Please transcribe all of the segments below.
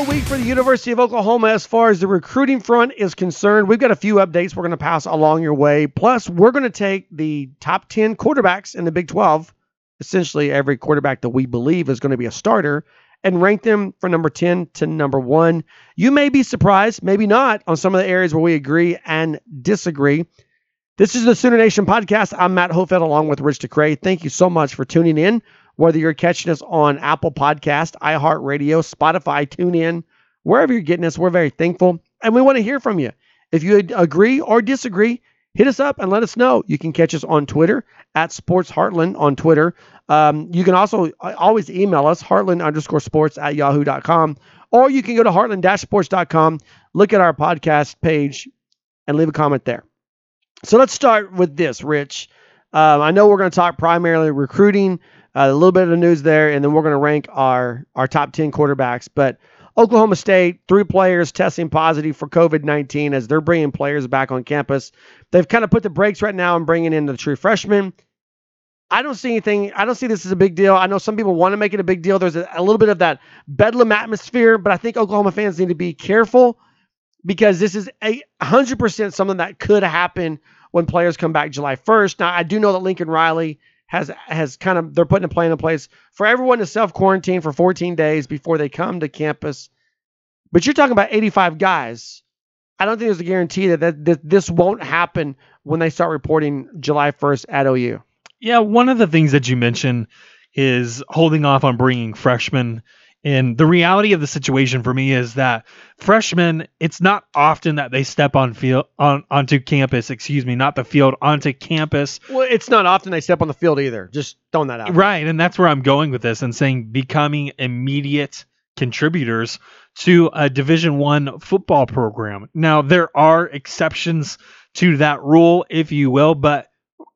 Slow week for the University of Oklahoma as far as the recruiting front is concerned. We've got a few updates we're going to pass along your way. Plus, we're going to take the top 10 quarterbacks in the Big 12, essentially every quarterback that we believe is going to be a starter, and rank them from number 10 to number 1. You may be surprised, maybe not, on some of the areas where we agree and disagree. This is the Sooner Nation podcast. I'm Matt Hofeld along with Rich DeCray. Thank you so much for tuning in whether you're catching us on Apple Podcast, iHeartRadio, Spotify, TuneIn, wherever you're getting us, we're very thankful. And we want to hear from you. If you agree or disagree, hit us up and let us know. You can catch us on Twitter at Sports Heartland on Twitter. Um, you can also uh, always email us, heartland underscore sports at yahoo.com, or you can go to heartland sports.com, look at our podcast page, and leave a comment there. So let's start with this, Rich. Um, I know we're going to talk primarily recruiting, uh, a little bit of news there, and then we're going to rank our our top ten quarterbacks. But Oklahoma State, three players testing positive for COVID 19 as they're bringing players back on campus. They've kind of put the brakes right now and bringing in the true freshmen. I don't see anything. I don't see this as a big deal. I know some people want to make it a big deal. There's a, a little bit of that bedlam atmosphere, but I think Oklahoma fans need to be careful because this is a 100% something that could happen when players come back July 1st. Now, I do know that Lincoln Riley has has kind of they're putting a plan in place for everyone to self quarantine for 14 days before they come to campus. But you're talking about 85 guys. I don't think there's a guarantee that, that, that this won't happen when they start reporting July 1st at OU. Yeah, one of the things that you mentioned is holding off on bringing freshmen and the reality of the situation for me is that freshmen, it's not often that they step on field on onto campus, excuse me, not the field, onto campus. Well, it's not often they step on the field either. Just throwing that out. Right, and that's where I'm going with this and saying becoming immediate contributors to a Division 1 football program. Now, there are exceptions to that rule if you will, but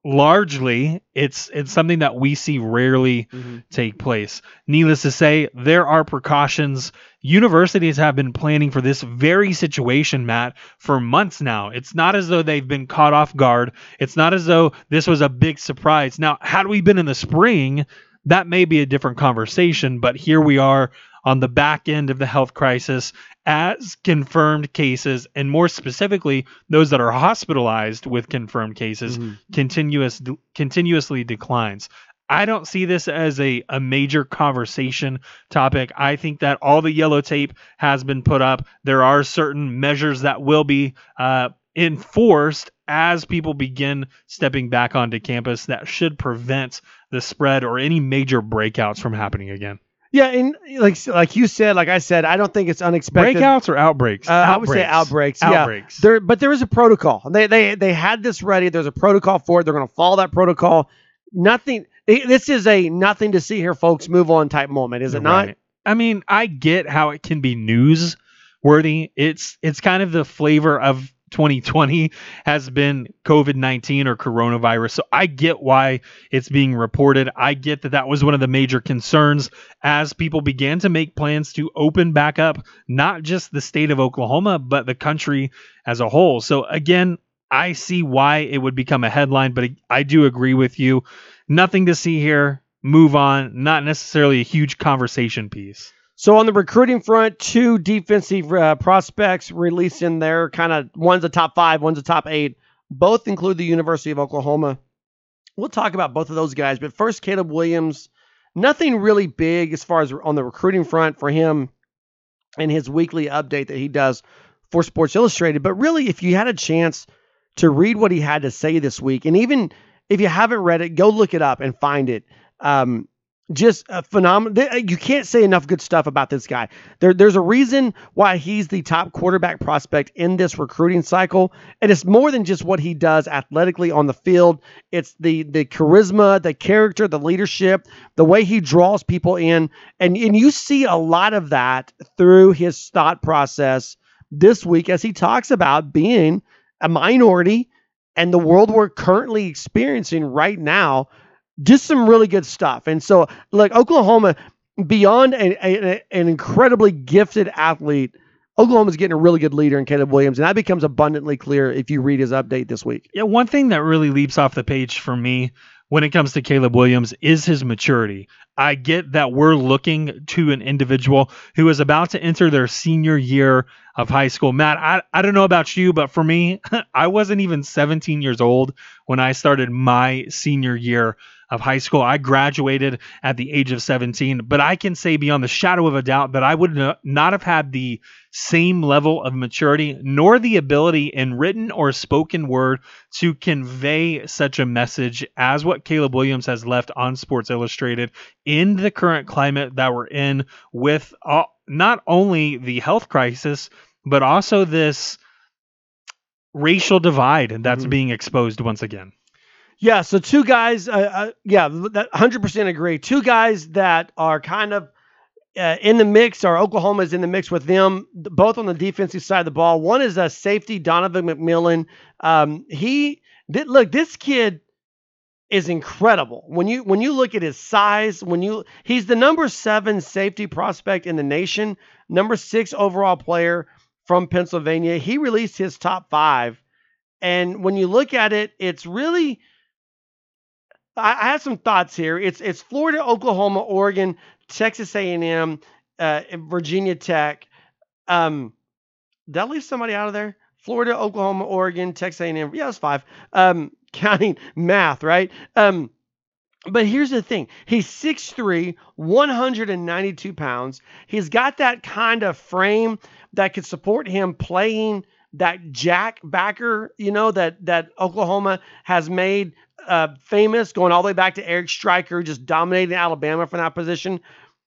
largely it's it's something that we see rarely mm-hmm. take place. Needless to say there are precautions. Universities have been planning for this very situation matt for months now. It's not as though they've been caught off guard. It's not as though this was a big surprise. Now had we been in the spring that may be a different conversation but here we are on the back end of the health crisis as confirmed cases, and more specifically, those that are hospitalized with confirmed cases, mm-hmm. continuous continuously declines. I don't see this as a, a major conversation topic. I think that all the yellow tape has been put up. There are certain measures that will be uh, enforced as people begin stepping back onto campus that should prevent the spread or any major breakouts from happening again. Yeah, and like like you said, like I said, I don't think it's unexpected. Breakouts or outbreaks? Uh, outbreaks. I would say outbreaks. Outbreaks. Yeah. There, but there is a protocol. They they they had this ready. There's a protocol for it. They're going to follow that protocol. Nothing. This is a nothing to see here, folks. Move on type moment, is it right. not? I mean, I get how it can be newsworthy. It's it's kind of the flavor of 2020 has been COVID 19 or coronavirus. So I get why it's being reported. I get that that was one of the major concerns as people began to make plans to open back up, not just the state of Oklahoma, but the country as a whole. So again, I see why it would become a headline, but I do agree with you. Nothing to see here. Move on. Not necessarily a huge conversation piece. So on the recruiting front, two defensive uh, prospects released in there. Kind of one's a top five, one's a top eight. Both include the University of Oklahoma. We'll talk about both of those guys, but first, Caleb Williams. Nothing really big as far as on the recruiting front for him and his weekly update that he does for Sports Illustrated. But really, if you had a chance to read what he had to say this week, and even if you haven't read it, go look it up and find it. Um, just a phenomenal. Uh, you can't say enough good stuff about this guy. There, there's a reason why he's the top quarterback prospect in this recruiting cycle, and it's more than just what he does athletically on the field. It's the the charisma, the character, the leadership, the way he draws people in, and and you see a lot of that through his thought process this week as he talks about being a minority and the world we're currently experiencing right now just some really good stuff. And so, like Oklahoma, beyond a, a, an incredibly gifted athlete, Oklahoma's getting a really good leader in Caleb Williams, and that becomes abundantly clear if you read his update this week. Yeah, one thing that really leaps off the page for me when it comes to Caleb Williams is his maturity. I get that we're looking to an individual who is about to enter their senior year of high school. Matt, I, I don't know about you, but for me, I wasn't even 17 years old when I started my senior year of high school. I graduated at the age of 17, but I can say beyond the shadow of a doubt that I would not have had the same level of maturity nor the ability in written or spoken word to convey such a message as what Caleb Williams has left on Sports Illustrated in the current climate that we're in with uh, not only the health crisis, but also this racial divide that's mm-hmm. being exposed once again. Yeah, so two guys, uh, uh, yeah, that 100% agree. Two guys that are kind of uh, in the mix, or Oklahoma is in the mix with them, both on the defensive side of the ball. One is a safety, Donovan McMillon. Um, he, look, this kid is incredible. When you when you look at his size, when you he's the number seven safety prospect in the nation, number six overall player from Pennsylvania. He released his top five, and when you look at it, it's really I, I have some thoughts here. It's it's Florida, Oklahoma, Oregon, Texas A&M, uh, Virginia Tech. Um, did I leave somebody out of there? Florida, Oklahoma, Oregon, Texas A&M. Yeah, that's five. Um, counting math, right? Um, but here's the thing. He's 6'3", 192 pounds. He's got that kind of frame that could support him playing that jack backer, you know, that that Oklahoma has made uh, famous, going all the way back to Eric Striker, just dominating Alabama from that position.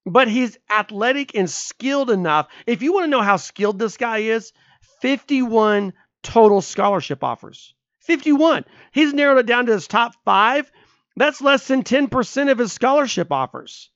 But he's athletic and skilled enough. If you want to know how skilled this guy is, 51 total scholarship offers. 51. He's narrowed it down to his top five. That's less than 10% of his scholarship offers.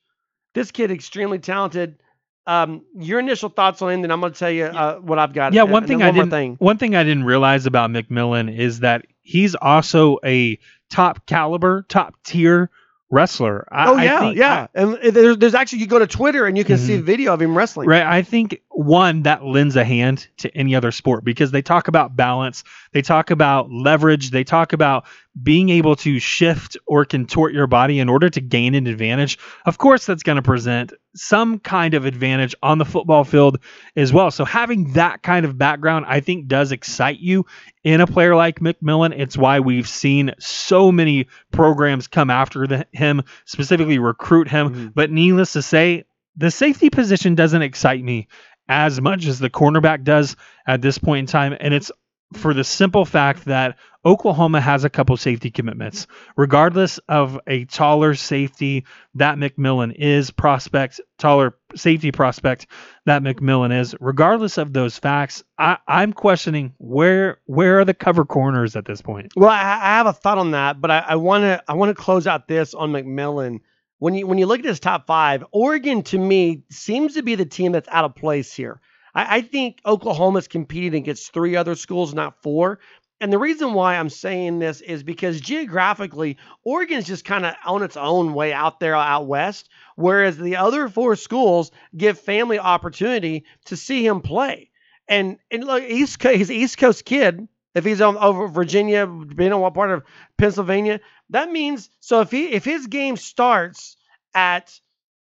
This kid, extremely talented. Um, your initial thoughts on him, then I'm going to tell you uh, what I've got. Yeah, one thing one I didn't. Thing. One thing I didn't realize about McMillon is that he's also a top caliber, top tier wrestler. I, oh yeah, think, yeah. I, and there's, there's actually you go to Twitter and you can mm-hmm. see a video of him wrestling. Right. I think one that lends a hand to any other sport because they talk about balance, they talk about leverage, they talk about being able to shift or contort your body in order to gain an advantage. Of course, that's going to present some kind of advantage on the football field as well. So having that kind of background, I think, does excite you in a player like McMillon. It's why we've seen so many programs come after the, him, specifically recruit him. Mm-hmm. But needless to say, the safety position doesn't excite me as much as the cornerback does at this point in time. And it's for the simple fact that Oklahoma has a couple safety commitments. Regardless of a taller safety that McMillon is, prospect, taller safety prospect that McMillon is, regardless of those facts, I, am questioning where where are the cover corners at this point? Well, I, I have a thought on that, but I want to I want to close out this on McMillon. When you when you look at his top five, Oregon to me seems to be the team that's out of place here. I, I think Oklahoma's competing against three other schools, not four. And the reason why I'm saying this is because geographically, Oregon's just kind of on its own way out there out west, whereas the other four schools give family opportunity to see him play. And and look, East Coast, East Coast kid. If he's on over Virginia, depending on what part of Pennsylvania, that means so if he if his game starts at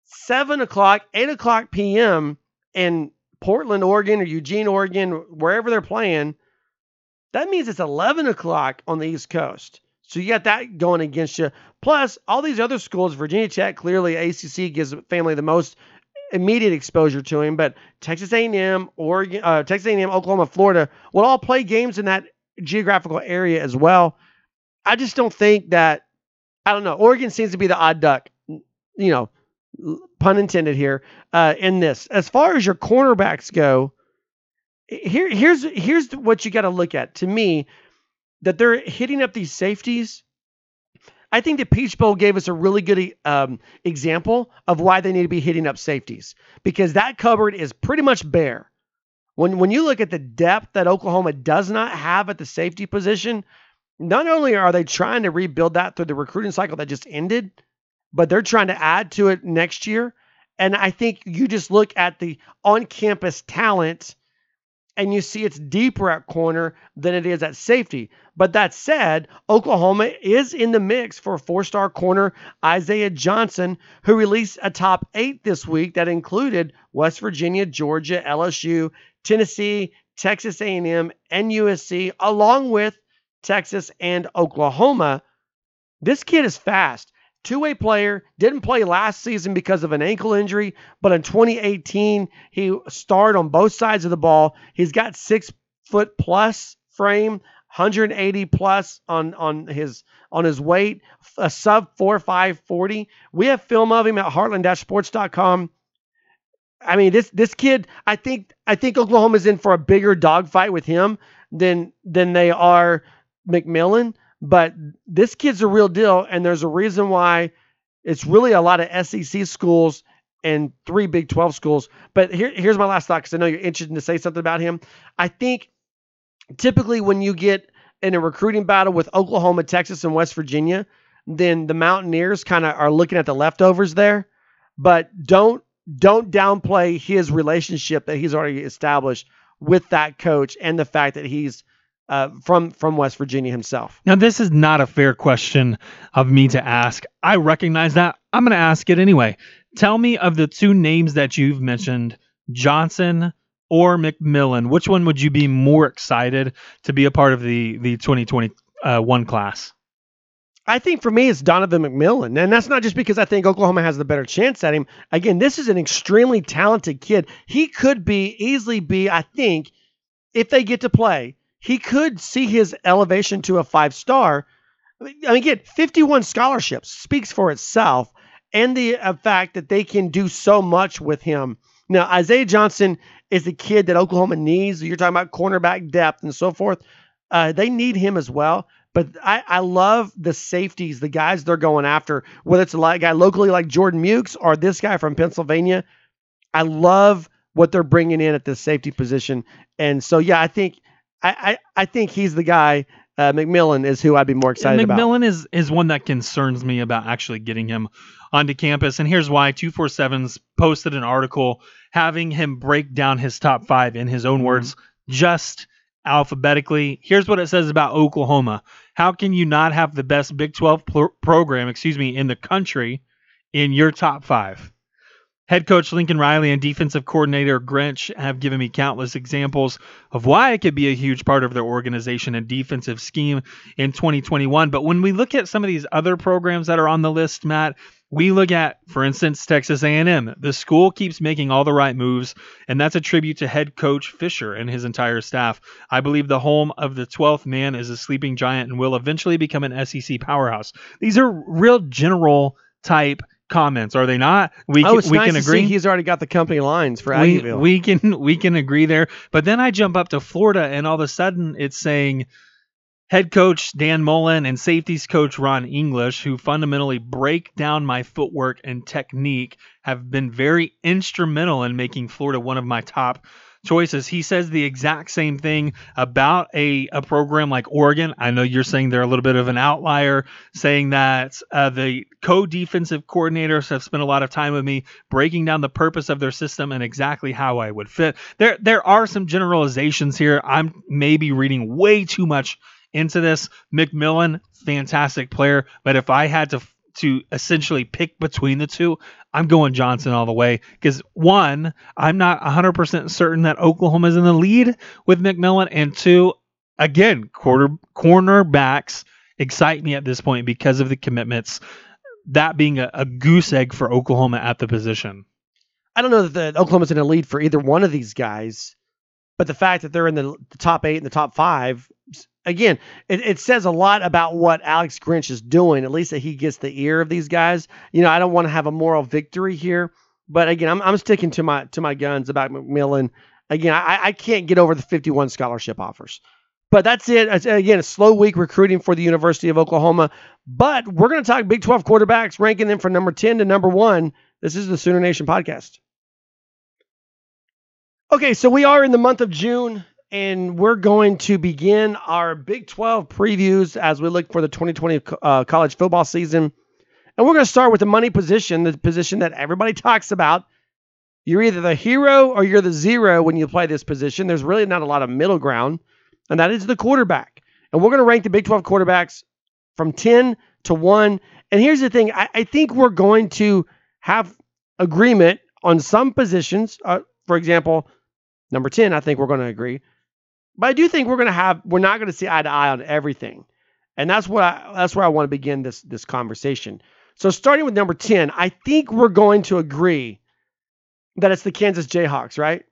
seven o'clock, eight o'clock p.m. in Portland, Oregon, or Eugene, Oregon, wherever they're playing, that means it's 11 o'clock on the East Coast. So you got that going against you. Plus, all these other schools, Virginia Tech, clearly ACC gives family the most immediate exposure to him. But Texas A&M, Oregon, uh, Texas A&M, Oklahoma, Florida will all play games in that geographical area as well. I just don't think that. I don't know. Oregon seems to be the odd duck. You know, pun intended here, uh, in this. As far as your cornerbacks go, here here's here's what you got to look at. To me, that they're hitting up these safeties. I think the Peach Bowl gave us a really good um, example of why they need to be hitting up safeties because that cupboard is pretty much bare. When when you look at the depth that Oklahoma does not have at the safety position, not only are they trying to rebuild that through the recruiting cycle that just ended, but they're trying to add to it next year. And I think you just look at the on campus talent and you see it's deeper at corner than it is at safety. But that said, Oklahoma is in the mix for four star corner Isaiah Johnson, who released a top eight this week that included West Virginia, Georgia, LSU, Tennessee, Texas A&M, and USC, along with Texas and Oklahoma. This kid is fast two way player, didn't play last season because of an ankle injury, but in 2018, he starred on both sides of the ball. He's got six foot plus frame, 180 plus on, on his on his weight, a sub 4540. We have film of him at heartland-sports.com. I mean, this this kid, I think I think Oklahoma's in for a bigger dogfight with him than than they are McMillon. But this kid's a real deal, and there's a reason why it's really a lot of SEC schools and three Big 12 schools. But here, here's my last thought because I know you're interested to say something about him. I think typically when you get in a recruiting battle with Oklahoma, Texas, and West Virginia, then the Mountaineers kind of are looking at the leftovers there. But don't don't downplay his relationship that he's already established with that coach and the fact that he's uh, from from West Virginia himself. Now, this is not a fair question of me to ask. I recognize that. I'm going to ask it anyway. Tell me of the two names that you've mentioned, Johnson or McMillon. Which one would you be more excited to be a part of the the 2021 class? I think for me, it's Donovan McMillon. And that's not just because I think Oklahoma has the better chance at him. Again, this is an extremely talented kid. He could be, easily be, I think, if they get to play, he could see his elevation to a five star. I mean, again, 51 scholarships speaks for itself, and the uh, fact that they can do so much with him. Now, Isaiah Johnson is the kid that Oklahoma needs. You're talking about cornerback depth and so forth. Uh, they need him as well. But I, I love the safeties, the guys they're going after, whether it's a guy locally like Jordan Mukes or this guy from Pennsylvania. I love what they're bringing in at the safety position. And so, yeah, I think I, I, think he's the guy. Uh, McMillon is who I'd be more excited McMillon about. McMillon is is one that concerns me about actually getting him onto campus, and here's why: two four sevens posted an article having him break down his top five in his own mm-hmm. words, just alphabetically. Here's what it says about Oklahoma. How can you not have the best Big 12 pl- program, excuse me, in the country in your top five? Head coach Lincoln Riley and defensive coordinator Grinch have given me countless examples of why it could be a huge part of their organization and defensive scheme in 2021. But when we look at some of these other programs that are on the list, Matt, we look at, for instance, Texas A&M. The school keeps making all the right moves, and that's a tribute to head coach Fisher and his entire staff. I believe the home of the 12th man is a sleeping giant and will eventually become an SEC powerhouse. These are real general type comments, are they not? We oh, can, we nice can agree. he's already got the company lines for Aggieville. We, we can we can agree there. But then I jump up to Florida, and all of a sudden it's saying head coach Dan Mullen and safeties coach Ron English, who fundamentally break down my footwork and technique, have been very instrumental in making Florida one of my top choices. He says the exact same thing about a, a program like Oregon. I know you're saying they're a little bit of an outlier, saying that uh, the co defensive coordinators have spent a lot of time with me breaking down the purpose of their system and exactly how I would fit. There, there are some generalizations here. I'm maybe reading way too much into this. McMillon, fantastic player, but if I had to to essentially pick between the two, I'm going Johnson all the way because one, I'm not 100% certain that Oklahoma is in the lead with McMillon, and two, again, quarter cornerbacks excite me at this point because of the commitments. That being a, a goose egg for Oklahoma at the position. I don't know that Oklahoma's in the lead for either one of these guys, but the fact that they're in the, the top eight and the top five again, it, it says a lot about what Alex Grinch is doing. At least that he gets the ear of these guys. You know, I don't want to have a moral victory here, but again, I'm, I'm sticking to my to my guns about McMillon. Again, I, I can't get over the 51 scholarship offers. But that's it. Again, a slow week recruiting for the University of Oklahoma. But we're going to talk Big 12 quarterbacks, ranking them from number 10 to number one. This is the Sooner Nation podcast. Okay, so we are in the month of June and we're going to begin our Big 12 previews as we look for the 2020 uh, college football season. And we're going to start with the money position, the position that everybody talks about. You're either the hero or you're the zero when you play this position. There's really not a lot of middle ground, and that is the quarterback. And we're going to rank the Big 12 quarterbacks from 10 to 1. And here's the thing I, I think we're going to have agreement on some positions. Uh, for example, number 10, I think we're going to agree. But I do think we're going to have, we're not going to see eye to eye on everything. And that's what I, that's where I want to begin this, this conversation. So starting with number 10, I think we're going to agree that it's the Kansas Jayhawks, right?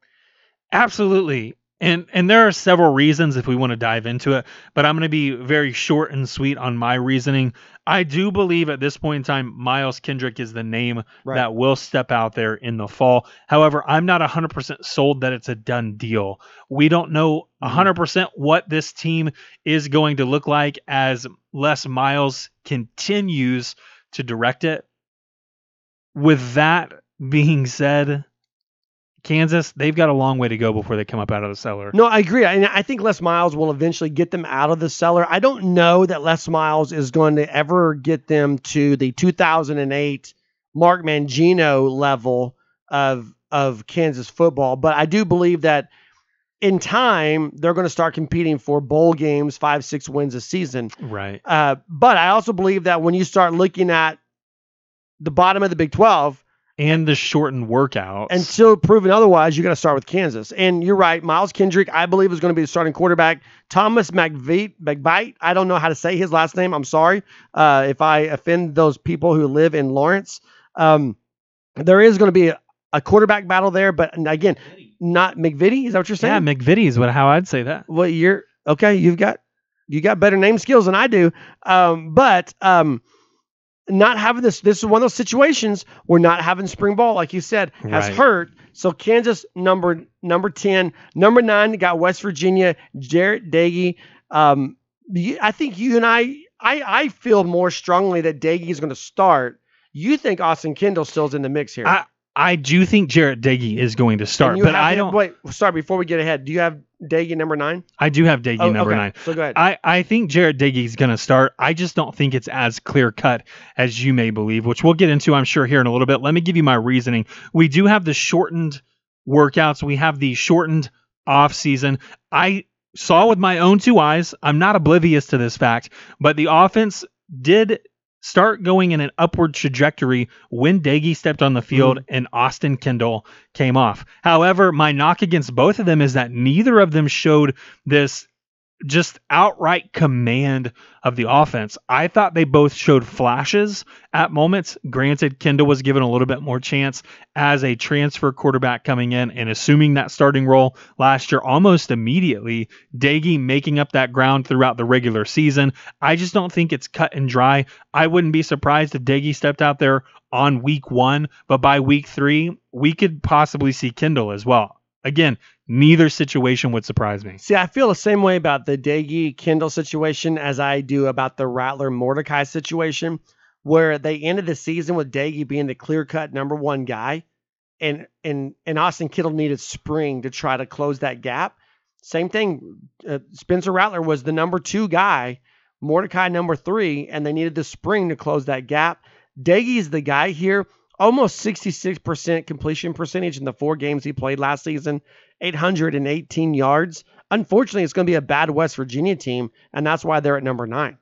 Absolutely. And and there are several reasons if we want to dive into it, but I'm going to be very short and sweet on my reasoning. I do believe at this point in time Miles Kendrick is the name Right. that will step out there in the fall. However, I'm not 100% sold that it's a done deal. We don't know Mhm. 100% what this team is going to look like as Les Miles continues to direct it. With that being said, Kansas, they've got a long way to go before they come up out of the cellar. No, I agree. And I think Les Miles will eventually get them out of the cellar. I don't know that Les Miles is going to ever get them to the 2008 Mark Mangino level of of Kansas football, but I do believe that in time they're going to start competing for bowl games, five, six wins a season. Right. Uh, but I also believe that when you start looking at the bottom of the Big 12, And the shortened workouts. until proven otherwise, you got to start with Kansas. And you're right, Miles Kendrick, I believe, is going to be the starting quarterback. Thomas McVeigh, McBite, I don't know how to say his last name. I'm sorry uh, if I offend those people who live in Lawrence. Um, there is going to be a, a quarterback battle there, but again, not MacVittie. Is that what you're saying? yeah? MacVittie is what how I'd say that. well, you're okay. You've got you got better name skills than I do. Um, but um, not having this, this is one of those situations where not having spring ball, like you said, has Right. hurt. So Kansas number number ten, number nine got West Virginia, Jarret Doege. Um, I think you and I, I, I feel more strongly that Doege is going to start. You think Austin Kendall still's in the mix here? I I do think Jarret Doege is going to start, but I don't. Wait, sorry. Before we get ahead, do you have Doege number nine? I do have Doege Oh, number okay. nine. So go ahead. I, I think Jared is going to start. I just don't think it's as clear cut as you may believe, which we'll get into, I'm sure, here in a little bit. Let me give you my reasoning. We do have the shortened workouts, we have the shortened off season. I saw with my own two eyes, I'm not oblivious to this fact, but the offense did start going in an upward trajectory when Doege stepped on the mm-hmm. field and Austin Kendall came off. However, my knock against both of them is that neither of them showed this just outright command of the offense. I thought they both showed flashes at moments. Granted, Kendall was given a little bit more chance as a transfer quarterback coming in and assuming that starting role last year almost immediately. Doege making up that ground throughout the regular season. I just don't think it's cut and dry. I wouldn't be surprised if Doege stepped out there on week one, but by week three, we could possibly see Kendall as well. Again, neither situation would surprise me. See, I feel the same way about the Doege Kendall situation as I do about the Rattler Mordecai situation, where they ended the season with Doege being the clear cut number one guy, and and and Austin Kendall needed spring to try to close that gap. Same thing. Uh, Spencer Rattler was the number two guy, Mordecai number three, and they needed the spring to close that gap. Doege's the guy here. Almost 66% completion percentage in the four games he played last season, 818 yards. Unfortunately, it's going to be a bad West Virginia team, and that's why they're at number nine.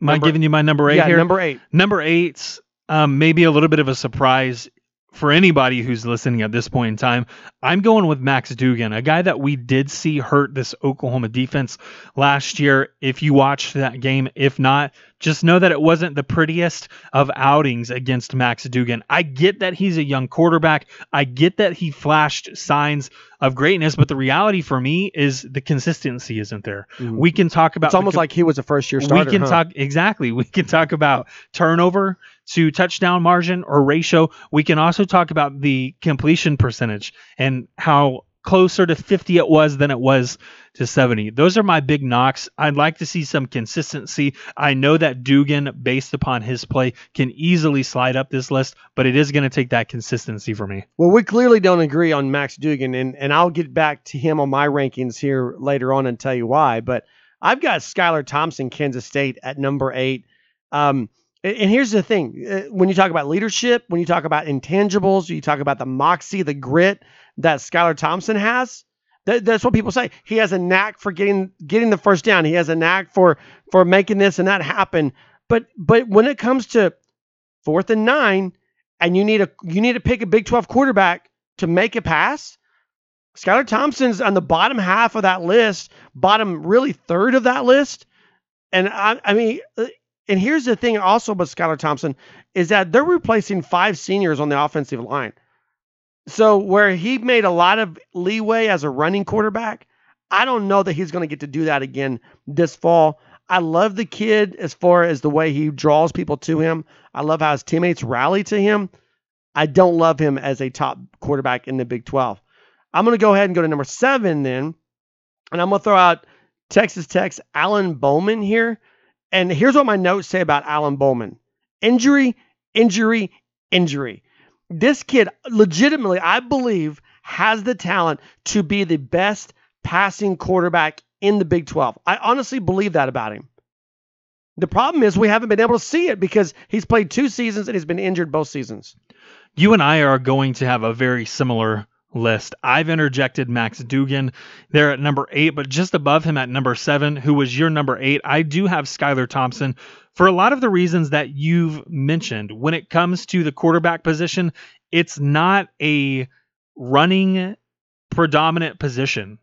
Am I giving you my number eight yeah, here? number eight. Number eight, um, maybe a little bit of a surprise for anybody who's listening at this point in time. I'm going with Max Duggan, a guy that we did see hurt this Oklahoma defense last year. If you watched that game, if not, just know that it wasn't the prettiest of outings against Max Duggan. I get that he's a young quarterback. I get that he flashed signs of greatness, but the reality for me is the consistency isn't there. Mhm. We can talk about It's almost com- like he was a first year starter. we can huh? talk exactly. We can talk about turnover to touchdown margin or ratio. We can also talk about the completion percentage and how closer to 50 it was than it was to 70. Those are my big knocks. I'd like to see some consistency. I know that Duggan, based upon his play, can easily slide up this list, but it is going to take that consistency for me. Well, we clearly don't agree on Max Duggan, and, and I'll get back to him on my rankings here later on and tell you why. But I've got Skylar Thompson, Kansas State, at number eight. Um, And here's the thing: uh, when you talk about leadership, when you talk about intangibles, you talk about the moxie, the grit that Skylar Thompson has. That, that's what people say. He has a knack for getting getting the first down. He has a knack for for making this and that happen. But but when it comes to fourth and nine, and you need a you need to pick a Big 12 quarterback to make a pass, Skylar Thompson's on the bottom half of that list, bottom really third of that list. And I, I mean, uh, and here's the thing also about Skylar Thompson is that they're replacing five seniors on the offensive line. So where he made a lot of leeway as a running quarterback, I don't know that he's going to get to do that again this fall. I love the kid as far as the way he draws people to him. I love how his teammates rally to him. I don't love him as a top quarterback in the Big 12. I'm going to go ahead and go to number seven then. And I'm going to throw out Texas Tech's Alan Bowman here. And here's what my notes say about Alan Bowman injury, injury, injury. This kid, legitimately, I believe, has the talent to be the best passing quarterback in the Big 12. I honestly believe that about him. The problem is we haven't been able to see it because he's played two seasons and he's been injured both seasons. You and I are going to have a very similar list. I've interjected Max Duggan there at number eight, but just above him at number seven, who was your number eight, I do have Skylar Thompson for a lot of the reasons that you've mentioned. When it comes to the quarterback position, it's not a running predominant position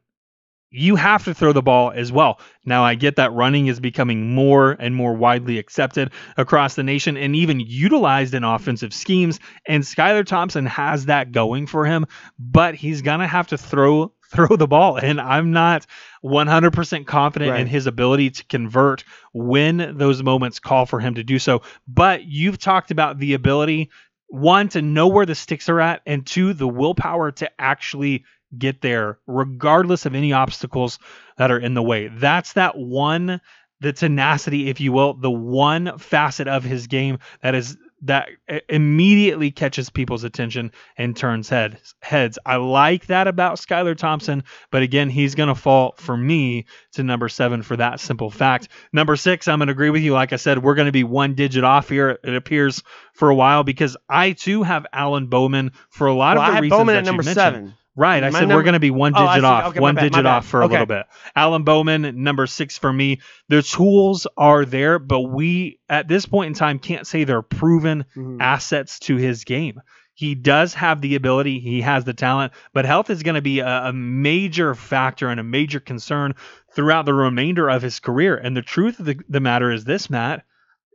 you have to throw the ball as well. Now, I get that running is becoming more and more widely accepted across the nation and even utilized in offensive schemes. And Skylar Thompson has that going for him, but he's going to have to throw throw the ball and I'm not 100% confident right. in his ability to convert when those moments call for him to do so but you've talked about the ability one to know where the sticks are at and two the willpower to actually get there regardless of any obstacles that are in the way. That's that one the tenacity if you will, the one facet of his game that is that immediately catches people's attention and turns heads. Heads. I like that about Skylar Thompson, but again, he's going to fall for me to number seven for that simple fact. Number six, I'm going to agree with you. Like I said, we're going to be one digit off here. It appears for a while because I too have Alan Bowman for a lot well, of the I have reasons Bowman that at number you mentioned. seven. Right. I My said number- we're going to be one digit see. off, Okay, one bad, digit off for a little bit. Alan Bowman, number six for me. The tools are there, but we at this point in time can't say they're proven Mhm. assets to his game. He does have the ability, he has the talent, but health is going to be a, a major factor and a major concern throughout the remainder of his career. And the truth of the, the matter is this, Matt.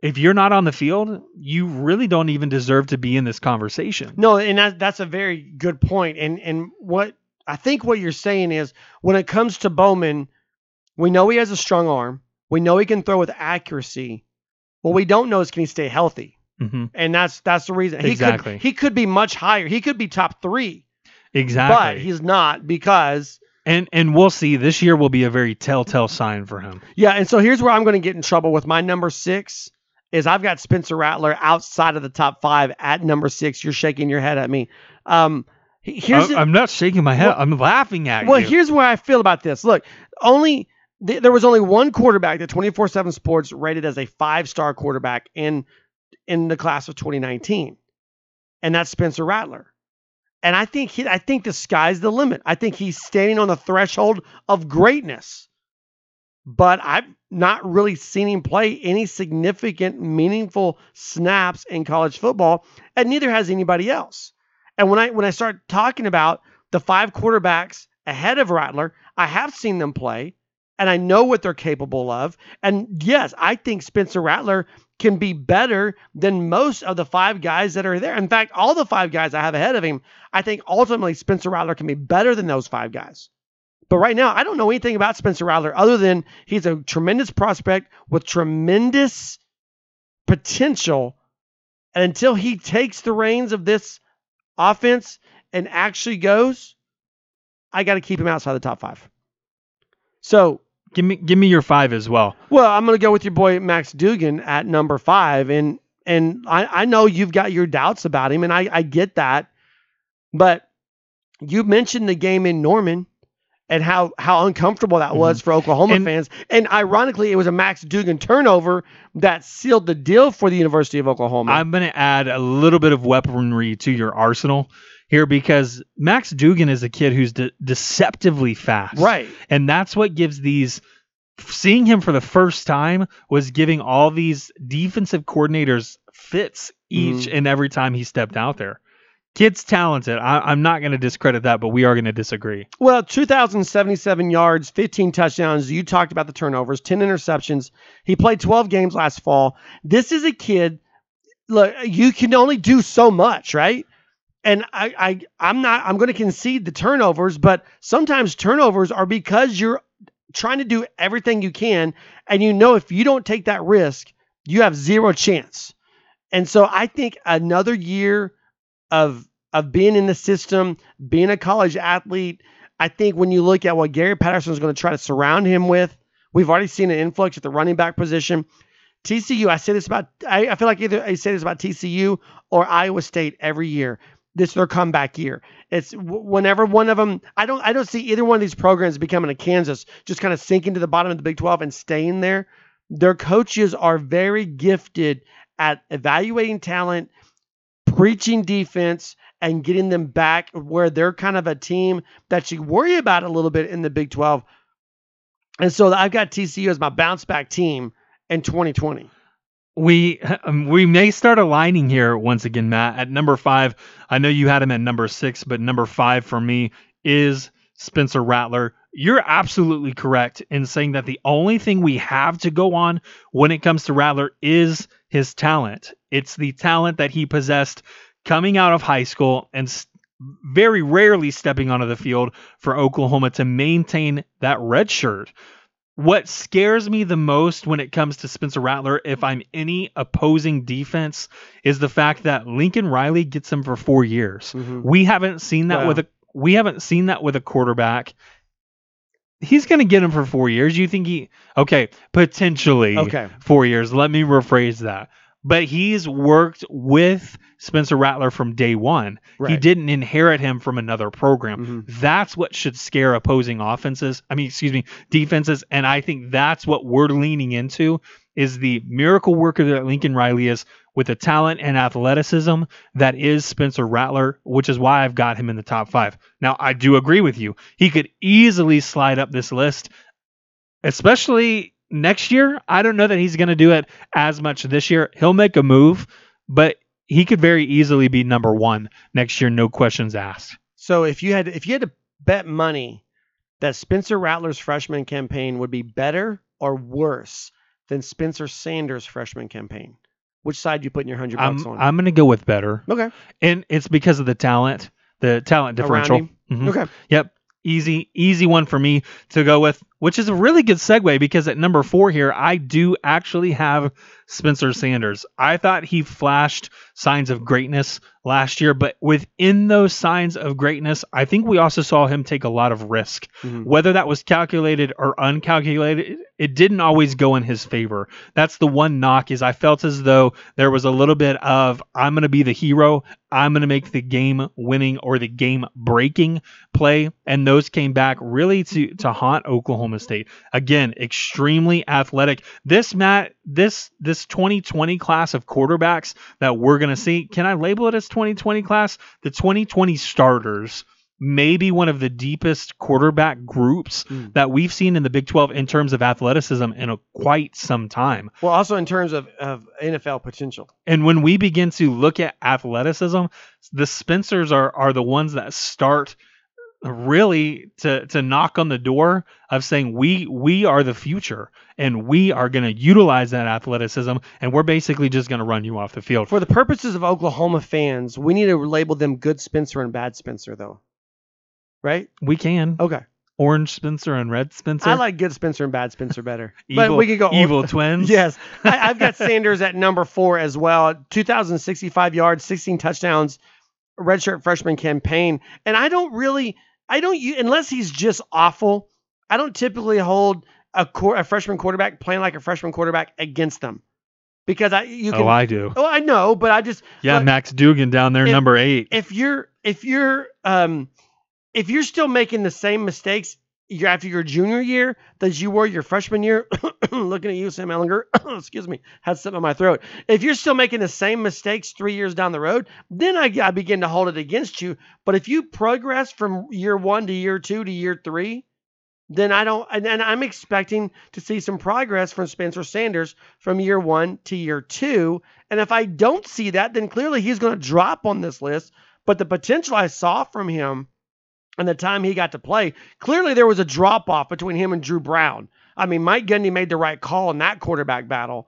If you're not on the field, you really don't even deserve to be in this conversation. No, and that, that's a very good point. And and what I think what you're saying is when it comes to Bowman, we know he has a strong arm. We know he can throw with accuracy. What we don't know is can he stay healthy? hmm And that's that's the reason. He Exactly. could he could be much higher. He could be top three, Exactly. but he's not because And and we'll see. This year will be a very telltale sign for him. yeah. And so here's where I'm going to get in trouble with my number six. Is I've got Spencer Rattler outside of the top five at number six. You're shaking your head at me. Um, here's I'm not shaking my head. Well- I'm laughing at Well, you. Well, here's where I feel about this. Look, only th- there was only one quarterback that 24/7 Sports rated as a five-star quarterback in in the class of 2019, and that's Spencer Rattler. And I think he, I think the sky's the limit. I think he's standing on the threshold of greatness. But I've not really seen him play any significant, meaningful snaps in college football, and neither has anybody else. And when I when I start talking about the five quarterbacks ahead of Rattler, I have seen them play and I know what they're capable of. And yes, I think Spencer Rattler can be better than most of the five guys that are there. In fact, all the five guys I have ahead of him, I think ultimately Spencer Rattler can be better than those five guys. But right now, I don't know anything about Spencer Rattler other than he's a tremendous prospect with tremendous potential. And until he takes the reins of this offense and actually goes, I got to keep him outside the top five. So, give me give me your five as well. well, I'm going to go with your boy Max Duggan at number five, and and I, I know you've got your doubts about him, and I, I get that, but you mentioned the game in Norman, and how how uncomfortable that was for Oklahoma And- fans. And ironically, it was a Max Duggan turnover that sealed the deal for the University of Oklahoma. I'm going to add a little bit of weaponry to your arsenal here because Max Duggan is a kid who's de- deceptively fast. right. And that's what gives these seeing him for the first time was giving all these defensive coordinators fits each Mm-hmm. and every time he stepped out there. Kid's talented. I, I'm not going to discredit that, but we are going to disagree. Well, 2,077 yards, 15 touchdowns. You talked about the turnovers, 10 interceptions. He played 12 games last fall. This is a kid. Look, you can only do so much, right? And I, I I'm not. I'm going to concede the turnovers, but sometimes turnovers are because you're trying to do everything you can, and you know if you don't take that risk, you have zero chance. And so I think another year of of being in the system, being a college athlete, I think when you look at what Gary Patterson is going to try to surround him with, we've already seen an influx at the running back position. TCU, I say this about, I, I feel like either I say this about TCU or Iowa State every year. This is their comeback year. It's whenever one of them. I don't. I don't see either one of these programs becoming a Kansas, just kind of sinking to the bottom of the Big 12 and staying there. Their coaches are very gifted at evaluating talent, preaching defense, and getting them back where they're kind of a team that you worry about a little bit in the Big 12. And so I've got TCU as my bounce back team in 2020. We um, we may start aligning here once again, Matt. At number five, I know you had him at number six, but number five for me is Spencer Rattler. You're absolutely correct in saying that the only thing we have to go on when it comes to Rattler is his talent. It's the talent that he possessed coming out of high school and very rarely stepping onto the field for Oklahoma to maintain that red shirt. What scares me the most when it comes to Spencer Rattler, if I'm any opposing defense, is the fact that Lincoln Riley gets him for four years. Mm-hmm. We haven't seen that Wow. with a we haven't seen that with a quarterback. He's going to get him for four years. You think he okay? Potentially, Okay. four years. Let me rephrase that. But he's worked with Spencer Rattler from day one. He didn't inherit him from another program. Mhm. That's what should scare opposing offenses. I mean, excuse me, defenses. And I think that's what we're leaning into is the miracle worker that Lincoln Riley is with the talent and athleticism that is Spencer Rattler, which is why I've got him in the top five. Now, I do agree with you. He could easily slide up this list, especially next year. I don't know that he's going to do it as much this year. He'll make a move, but he could very easily be number one next year, no questions asked. So if you had if you had to bet money that Spencer Rattler's freshman campaign would be better or worse than Spencer Sanders' freshman campaign, which side you putting your hundred bucks I'm, on? I'm going to go with better. okay. And it's because of the talent, the talent differential. him? Mhm. Okay. Yep. Easy, easy one for me to go with, which is a really good segue because at number four here, I do actually have Spencer Sanders. I thought he flashed signs of greatness last year, but within those signs of greatness, I think we also saw him take a lot of risk. Mhm. Whether that was calculated or uncalculated, it didn't always go in his favor. That's the one knock is I felt as though there was a little bit of I'm going to be the hero, I'm going to make the game winning or the game breaking play and those came back really to to haunt Oklahoma State. Again, extremely athletic. This Matt, this this 2020 class of quarterbacks that we're going to see, can I label it as 2020 class? The 2020 starters maybe one of the deepest quarterback groups Mm. that we've seen in the Big 12 in terms of athleticism in a, quite some time. Well, also in terms of, of NFL potential. And when we begin to look at athleticism, the Spencers are are the ones that start really to to knock on the door of saying we we are the future and we are going to utilize that athleticism and we're basically just going to run you off the field. For the purposes of Oklahoma fans, we need to label them good Spencer and bad Spencer, though. Right? We can Okay. orange Spencer and red Spencer. I like good Spencer and bad Spencer better. evil, but we could go evil twins. Yes, I, I've got Sanders at number four as well. 2,065 yards, 16 touchdowns, redshirt freshman campaign. And I don't really, I don't, unless he's just awful, I don't typically hold a, a freshman quarterback playing like a freshman quarterback against them because I you can. Oh, I do. oh, I know, but I just Yeah, Max Duggan down there, If- number eight. if you're if you're um if you're still making the same mistakes you after your junior year that you were your freshman year. looking at you, Sam Ehlinger. excuse me, had something in my throat. If you're still making the same mistakes three years down the road, then I, I begin to hold it against you. But if you progress from year one to year two to year three, then I don't, and, and I'm expecting to see some progress from Spencer Sanders from year one to year two. And if I don't see that, then clearly he's going to drop on this list. But the potential I saw from him and the time he got to play, clearly there was a drop off between him and Dru Brown. I mean, Mike Gundy made the right call in that quarterback battle.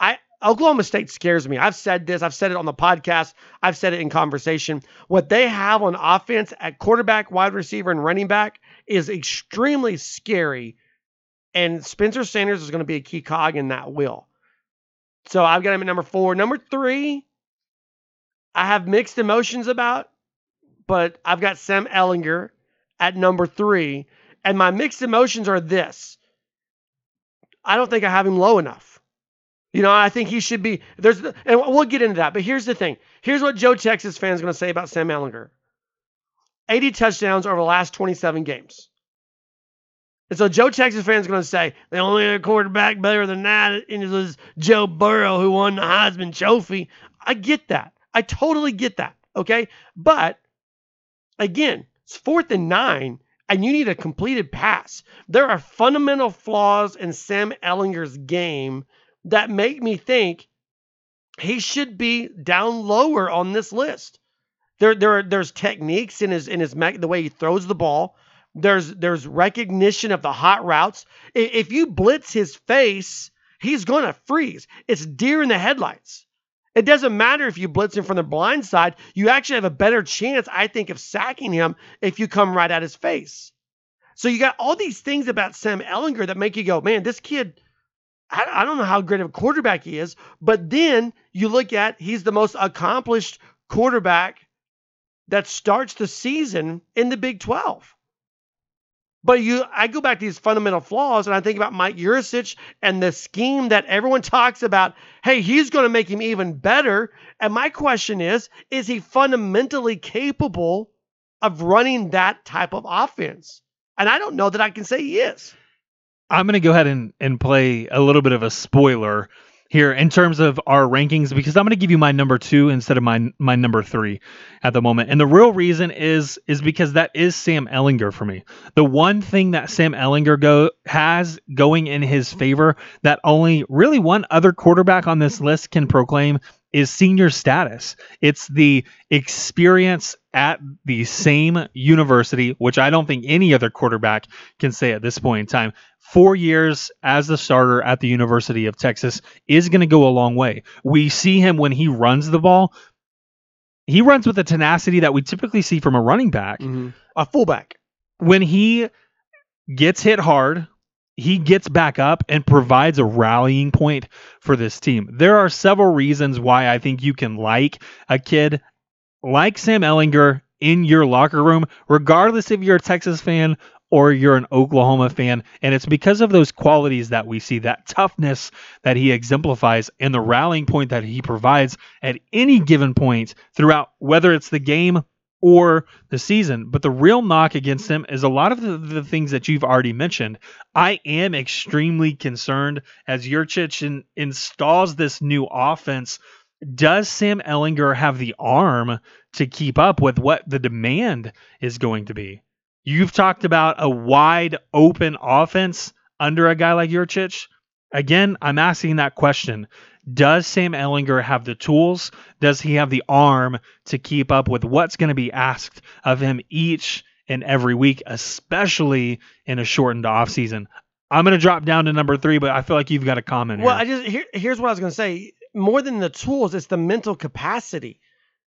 I Oklahoma State scares me. I've said this. I've said it on the podcast. I've said it in conversation. What they have on offense at quarterback, wide receiver, and running back is extremely scary. And Spencer Sanders is going to be a key cog in that wheel. So I've got him at number four. Number three, I have mixed emotions about but I've got Sam Ehlinger at number three. And my mixed emotions are this I don't think I have him low enough. You know, I think he should be. There's, and we'll get into that. But here's the thing. Here's what Joe Texas fans are going to say about Sam Ehlinger. 80 touchdowns over the last 27 games. And so Joe Texas fans are going to say the only other quarterback better than that is Joe Burrow who won the Heisman Trophy. I get that. I totally get that. Okay, but Again, it's fourth and nine, and you need a completed pass. There are fundamental flaws in Sam Ehlinger's game that make me think he should be down lower on this list. There, there, there's techniques in his in his the way he throws the ball. There's there's recognition of the hot routes. If you blitz his face, he's gonna freeze. It's deer in the headlights. It doesn't matter if you blitz him from the blind side. You actually have a better chance, I think, of sacking him if you come right at his face. So you got all these things about Sam Ehlinger that make you go, man, this kid, I, I don't know how great of a quarterback he is. But then you look at he's the most accomplished quarterback that starts the season in the Big 12. But you, I go back to these fundamental flaws, and I think about Mike Yurcich and the scheme that everyone talks about. Hey, he's going to make him even better. And my question is: Is he fundamentally capable of running that type of offense? And I don't know that I can say he is. I'm going to go ahead and, and play a little bit of a spoiler here in terms of our rankings because I'm going to give you my number two instead of my my number three at the moment. And the real reason is is because that is Sam Ehlinger for me. The one thing that Sam Ehlinger go has going in his favor that only really one other quarterback on this list can proclaim is senior status. It's the experience at the same university, which I don't think any other quarterback can say at this point in time. Four years as the starter at the University of Texas is going to go a long way. We see him when he runs the ball. He runs with the tenacity that we typically see from a running back, mm-hmm. a fullback. When he gets hit hard, he gets back up and provides a rallying point for this team. There are several reasons why I think you can like a kid like Sam Ehlinger in your locker room, regardless if you're a Texas fan or you're an Oklahoma fan. And it's because of those qualities that we see, that toughness that he exemplifies, and the rallying point that he provides at any given point throughout, whether it's the game or the season. But the real knock against him is a lot of the, the things that you've already mentioned. I am extremely concerned as Yurcich in, installs this new offense. Does Sam Ehlinger have the arm to keep up with what the demand is going to be? You've talked about a wide open offense under a guy like Yurcich. Again, I'm asking that question. Does Sam Ehlinger have the tools? Does he have the arm to keep up with what's going to be asked of him each and every week, especially in a shortened offseason? I'm going to drop down to number three, but I feel like you've got a comment. Well, here. I just here, here's what I was going to say. More than the tools, it's the mental capacity.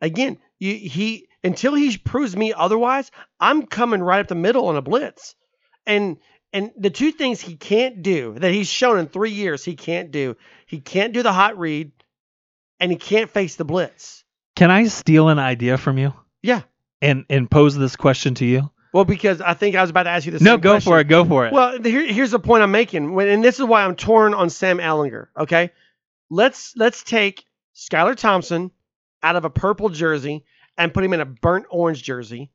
Again, you, he until he proves me otherwise, I'm coming right up the middle on a blitz. And and the two things he can't do that he's shown in three years he can't do, he can't do the hot read, and he can't face the blitz. Can I steal an idea from you? Yeah. And and pose this question to you? Well, because I think I was about to ask you this. No, go question. for it. Go for it. Well, here, here's the point I'm making, and this is why I'm torn on Sam Ehlinger. Okay, let's let's take Skylar Thompson out of a purple jersey and put him in a burnt orange jersey,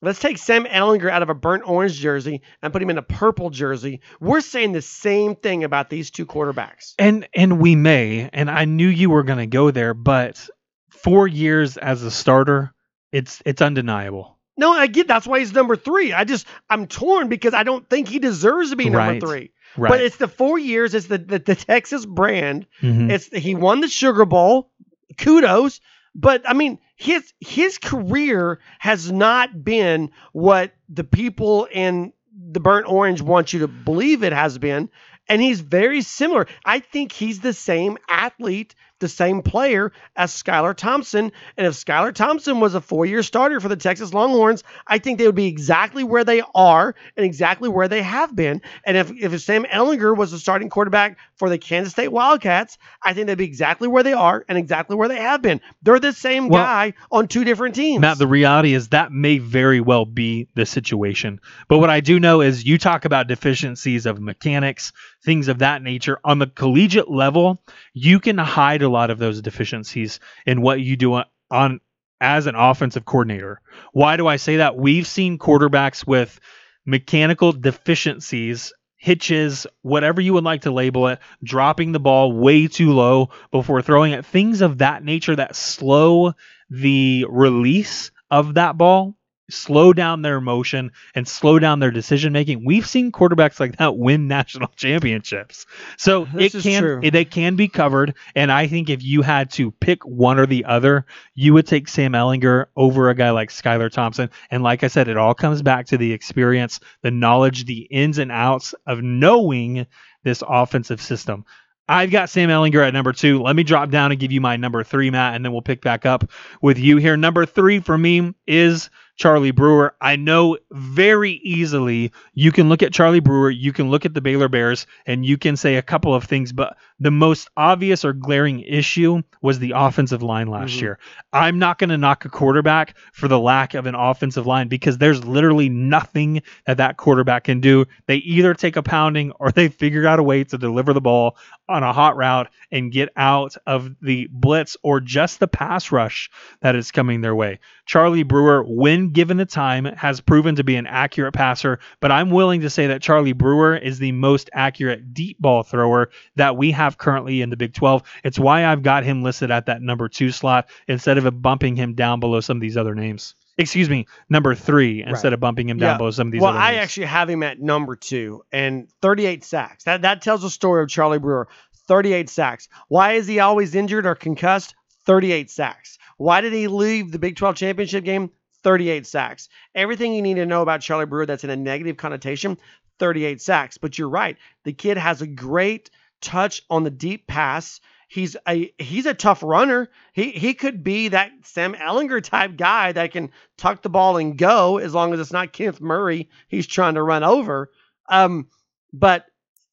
Let's take Sam Ehlinger out of a burnt orange jersey and put him in a purple jersey. We're saying the same thing about these two quarterbacks. And and we may, and I knew you were going to go there, but 4 years as a starter, it's it's undeniable. No, I get that's why he's number three. I just I'm torn because I don't think he deserves to be number Right. three. Right. But it's the four years. It's the the, the Texas brand. Mhm. It's he won the Sugar Bowl. Kudos. But I mean, his his career has not been what the people in the burnt orange want you to believe it has been. And he's very similar. I think he's the same athlete, the same player as Skylar Thompson. And if Skylar Thompson was a four year starter for the Texas Longhorns, I think they would be exactly where they are and exactly where they have been. And if, if Sam Ehlinger was the starting quarterback for the Kansas State Wildcats, I think they'd be exactly where they are and exactly where they have been. They're the same Well, guy on two different teams. Matt, the reality is that may very well be the situation. But what I do know is you talk about deficiencies of mechanics, things of that nature. On the collegiate level, you can hide a lot of those deficiencies in what you do on, as an offensive coordinator. Why do I say that? We've seen quarterbacks with mechanical deficiencies hitches, whatever you would like to label it, dropping the ball way too low before throwing it, things of that nature that slow the release of that ball, slow down their motion, and slow down their decision making. We've seen quarterbacks like that win national championships. So This it can it, they can be covered. And I think if you had to pick one or the other, you would take Sam Ehlinger over a guy like Skylar Thompson. And like I said, it all comes back to the experience, the knowledge, the ins and outs of knowing this offensive system. I've got Sam Ehlinger at number two. Let me drop down and give you my number three, Matt, and then we'll pick back up with you here. Number three for me is Charlie Brewer. I know very easily you can look at Charlie Brewer, you can look at the Baylor Bears, and you can say a couple of things, but the most obvious or glaring issue was the offensive line last Mhm. year. I'm not going to knock a quarterback for the lack of an offensive line because there's literally nothing that that quarterback can do. They either take a pounding or they figure out a way to deliver the ball on a hot route and get out of the blitz or just the pass rush that is coming their way. Charlie Brewer, when given the time, has proven to be an accurate passer, but I'm willing to say that Charlie Brewer is the most accurate deep ball thrower that we have currently in the Big 12. It's why I've got him listed at that number two slot instead of bumping him down below some of these other names. Excuse me, number three instead Right. of bumping him down Yeah. below some of these other names. well, I names. actually have him at number two and 38 sacks. That that tells the story of Charlie Brewer. 38 sacks. Why is he always injured or concussed? 38 sacks. Why did he leave the Big 12 championship game? 38 sacks. Everything you need to know about Charlie Brewer that's in a negative connotation, 38 sacks. But you're right. The kid has a great touch on the deep pass. He's a he's a tough runner. He he could be that Sam Ehlinger type guy that can tuck the ball and go as long as it's not Kenneth Murray he's trying to run over. Um, but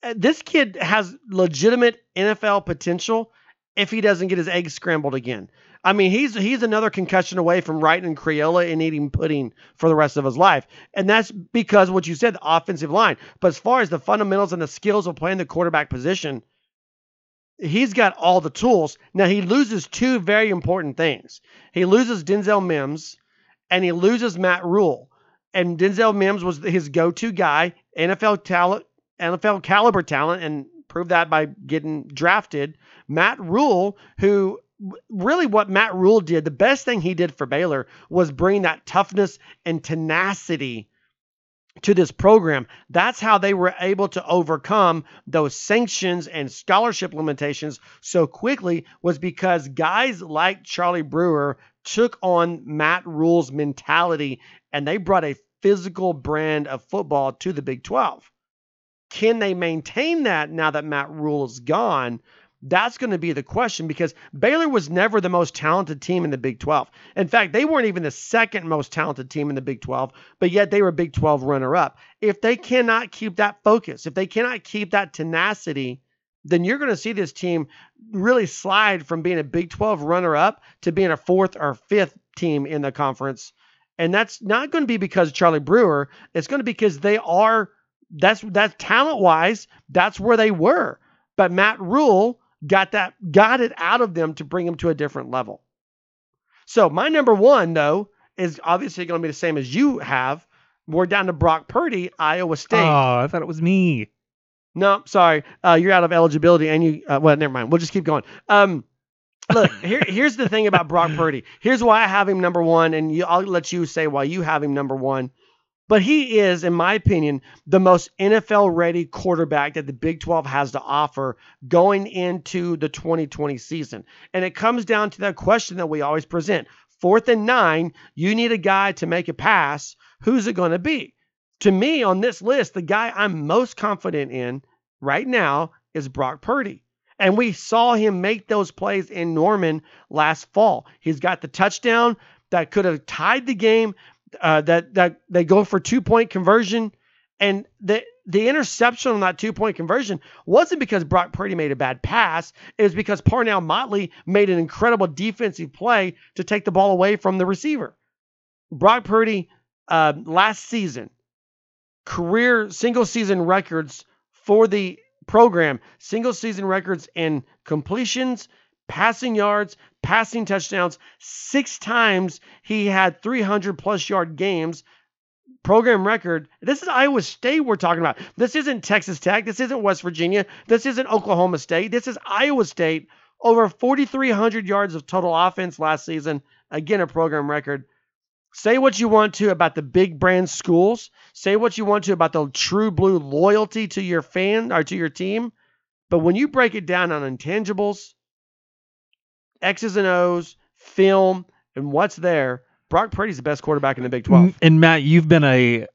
uh, this kid has legitimate NFL potential if he doesn't get his eggs scrambled again. I mean, he's he's another concussion away from writing in Crayola and eating pudding for the rest of his life, and that's because what you said, the offensive line. But as far as the fundamentals and the skills of playing the quarterback position, he's got all the tools. Now he loses two very important things. He loses Denzel Mims, and he loses Matt Rhule. And Denzel Mims was his go-to guy, NFL talent, NFL caliber talent, and proved that by getting drafted. Matt Rhule, who really what Matt Rhule did, the best thing he did for Baylor was bring that toughness and tenacity to this program. That's how they were able to overcome those sanctions and scholarship limitations so quickly was because guys like Charlie Brewer took on Matt Rhule's mentality and they brought a physical brand of football to the Big 12. Can they maintain that now that Matt Rhule is gone? That's going to be the question because Baylor was never the most talented team in the Big 12. In fact, they weren't even the second most talented team in the Big 12, but yet they were a Big 12 runner up. If they cannot keep that focus, if they cannot keep that tenacity, then you're going to see this team really slide from being a Big 12 runner up to being a fourth or fifth team in the conference. And that's not going to be because Charlie Brewer. It's going to be because they are that's that's talent wise, that's where they were. But Matt Rhule got that got it out of them to bring them to a different level. So my number one though is obviously going to be the same as you have. We're down to Brock Purdy, Iowa State. Oh, I thought it was me. No, sorry, uh, you're out of eligibility, and you. Uh, well, never mind. We'll just keep going. Um, look, here, here's the thing about Brock Purdy. Here's why I have him number one, and you, I'll let you say why you have him number one. But he is, in my opinion, the most NFL ready quarterback that the Big 12 has to offer going into the 2020 season. And it comes down to that question that we always present fourth and nine, you need a guy to make a pass. Who's it going to be? To me, on this list, the guy I'm most confident in right now is Brock Purdy. And we saw him make those plays in Norman last fall. He's got the touchdown that could have tied the game, uh, that that they go for two point conversion, and the the interception on that two point conversion wasn't because Brock Purdy made a bad pass. It was because Parnell Motley made an incredible defensive play to take the ball away from the receiver. Brock Purdy uh, last season career single season records for the program, single season records in completions, passing yards, passing touchdowns. Six times he had 300 plus yard games. Program record. This is Iowa State we're talking about. This isn't Texas Tech. This isn't West Virginia. This isn't Oklahoma State. This is Iowa State. Over 4,300 yards of total offense last season. Again, a program record. Say what you want to about the big brand schools. Say what you want to about the true blue loyalty to your fan or to your team. But when you break it down on intangibles, X's and O's, film, and what's there, Brock Purdy's the best quarterback in the Big 12. And Matt, you've been a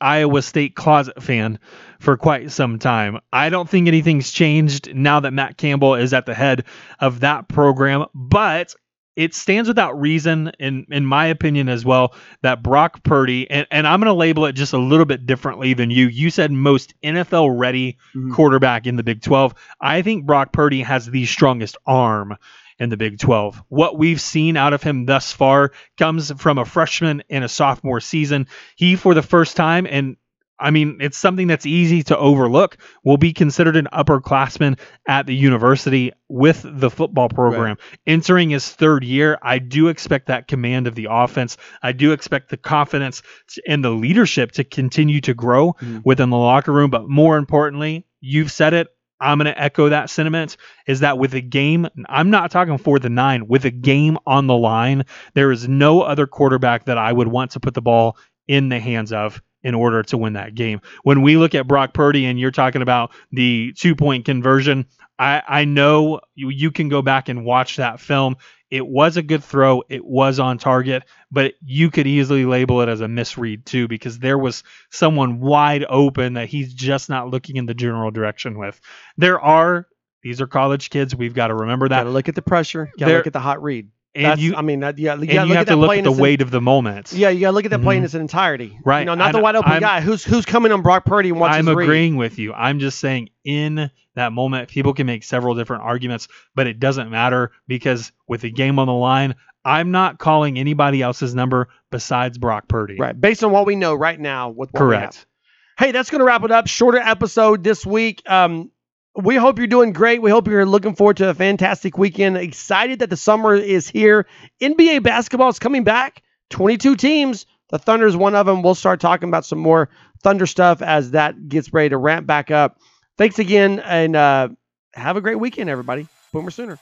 Iowa State closet fan for quite some time. I don't think anything's changed now that Matt Campbell is at the head of that program, but it stands without reason, in in my opinion as well, that Brock Purdy and, and I'm going to label it just a little bit differently than you. You said most NFL ready Mhm. quarterback in the Big 12. I think Brock Purdy has the strongest arm in the Big 12. What we've seen out of him thus far comes from a freshman and a sophomore season. He, for the first time, and I mean, it's something that's easy to overlook, will be considered an upperclassman at the university with the football program. Entering his third year, I do expect that command of the offense. I do expect the confidence and the leadership to continue to grow Mhm. within the locker room. But more importantly, you've said it. I'm going to echo that sentiment is that with a game, I'm not talking for the nine, with a game on the line, there is no other quarterback that I would want to put the ball in the hands of in order to win that game. When we look at Brock Purdy and you're talking about the two point conversion, I, I know you, you can go back and watch that film. It was a good throw, it was on target, but you could easily label it as a misread too because there was someone wide open that he's just not looking in the general direction with. There are these are college kids. We've got to remember that. Got to look at the pressure. Got to There- look at the hot read. And That's, you I mean, that, yeah, you, and you have at to look play at the weight of the moment. Yeah, you got to look at that play in Mhm. its entirety. Right. You know, not the wide open I'm- guy. Who's who's coming on Brock Purdy and what's I'm his read? agreeing with you. I'm just saying in that moment, people can make several different arguments, but it doesn't matter because with the game on the line, I'm not calling anybody else's number besides Brock Purdy. Right. Based on what we know right now with what we have. Correct. Hey, that's going to wrap it up. Shorter episode this week. Um, we hope you're doing great. We hope you're looking forward to a fantastic weekend. Excited that the summer is here. NBA basketball is coming back. 22 teams. The Thunder is one of them. We'll start talking about some more Thunder stuff as that gets ready to ramp back up. Thanks again, and uh, have a great weekend, everybody. Boomer Sooner.